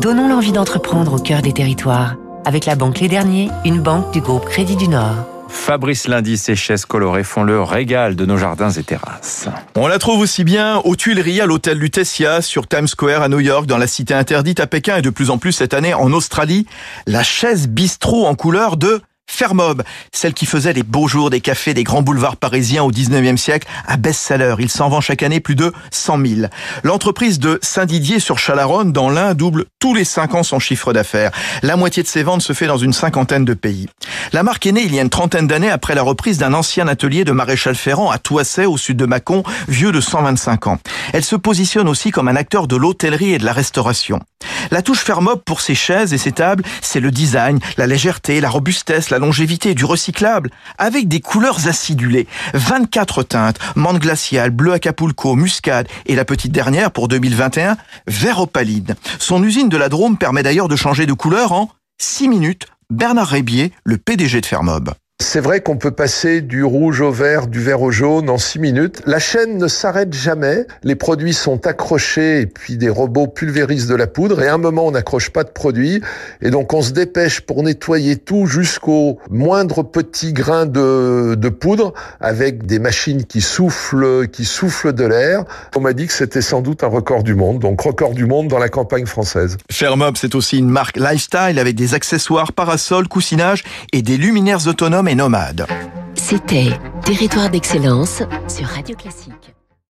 Donnons l'envie d'entreprendre au cœur des territoires. Avec la Banque Les Derniers, une banque du groupe Crédit du Nord. Fabrice Lundi, ses chaises colorées font le régal de nos jardins et terrasses. On la trouve aussi bien aux Tuileries, à l'hôtel Lutetia, sur Times Square à New York, dans la cité interdite à Pékin et de plus en plus cette année en Australie. La chaise bistrot en couleur de Fermob, celle qui faisait les beaux jours des cafés des grands boulevards parisiens au 19e siècle, un best-seller. Il s'en vend chaque année plus de 100 000. L'entreprise de Saint-Didier sur Chalaronne, dans l'Ain, double tous les 5 ans son chiffre d'affaires. La moitié de ses ventes se fait dans une cinquantaine de pays. La marque est née il y a une trentaine d'années après la reprise d'un ancien atelier de maréchal Ferrand à Toisset, au sud de Mâcon, vieux de 125 ans. Elle se positionne aussi comme un acteur de l'hôtellerie et de la restauration. La touche Fermob pour ses chaises et ses tables, c'est le design, la légèreté, la robustesse, la longévité, du recyclable, avec des couleurs acidulées. 24 teintes, menthe glaciale, bleu acapulco, muscade et la petite dernière pour 2021, vert opaline. Son usine de la Drôme permet d'ailleurs de changer de couleur en 6 minutes. Bernard Rébier, le PDG de Fermob. C'est vrai qu'on peut passer du rouge au vert, du vert au jaune en six minutes. La chaîne ne s'arrête jamais. Les produits sont accrochés et puis des robots pulvérisent de la poudre et à un moment on n'accroche pas de produit et donc on se dépêche pour nettoyer tout jusqu'au moindre petit grain de, de poudre avec des machines qui soufflent, qui soufflent de l'air. On m'a dit que c'était sans doute un record du monde, donc record du monde dans la campagne française. Fermob, c'est aussi une marque lifestyle avec des accessoires, parasols, coussinage et des luminaires autonomes C'était Territoire d'excellence sur Radio Classique.